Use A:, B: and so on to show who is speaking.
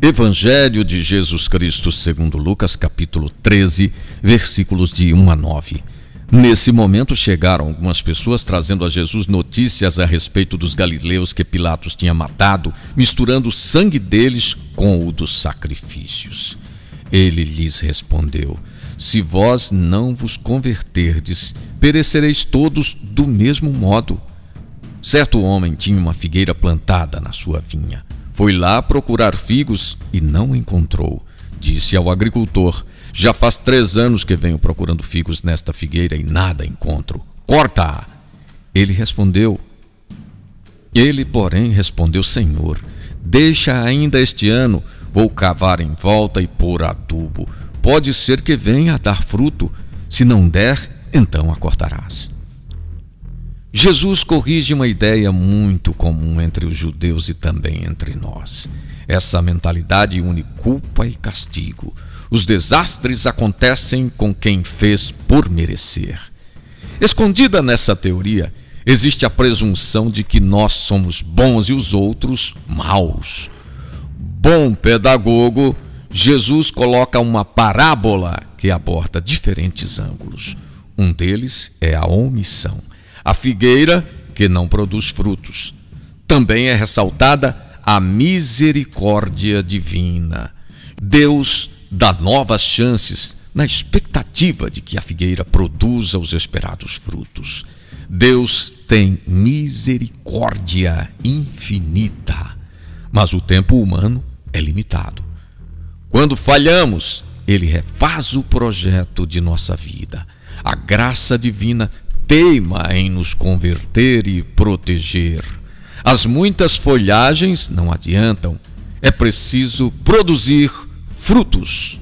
A: Evangelho de Jesus Cristo, segundo Lucas, capítulo 13, versículos de 1 a 9. Nesse momento chegaram algumas pessoas trazendo a Jesus notícias a respeito dos galileus que Pilatos tinha matado, misturando o sangue deles com o dos sacrifícios. Ele lhes respondeu: Se vós não vos converterdes, perecereis todos do mesmo modo. Certo homem tinha uma figueira plantada na sua vinha. Foi lá procurar figos e não encontrou. Disse ao agricultor: Já faz três anos que venho procurando figos nesta figueira e nada encontro. Corta-a! Ele respondeu. Ele, porém, respondeu: Senhor, deixa ainda este ano, vou cavar em volta e pôr adubo. Pode ser que venha a dar fruto. Se não der, então a cortarás. Jesus corrige uma ideia muito comum entre os judeus e também entre nós. Essa mentalidade une culpa e castigo. Os desastres acontecem com quem fez por merecer. Escondida nessa teoria, existe a presunção de que nós somos bons e os outros maus. Bom pedagogo, Jesus coloca uma parábola que aborda diferentes ângulos. Um deles é a omissão a figueira que não produz frutos. Também é ressaltada a misericórdia divina. Deus dá novas chances na expectativa de que a figueira produza os esperados frutos. Deus tem misericórdia infinita, mas o tempo humano é limitado. Quando falhamos, ele refaz o projeto de nossa vida. A graça divina teima em nos converter e proteger. As muitas folhagens não adiantam, é preciso produzir frutos.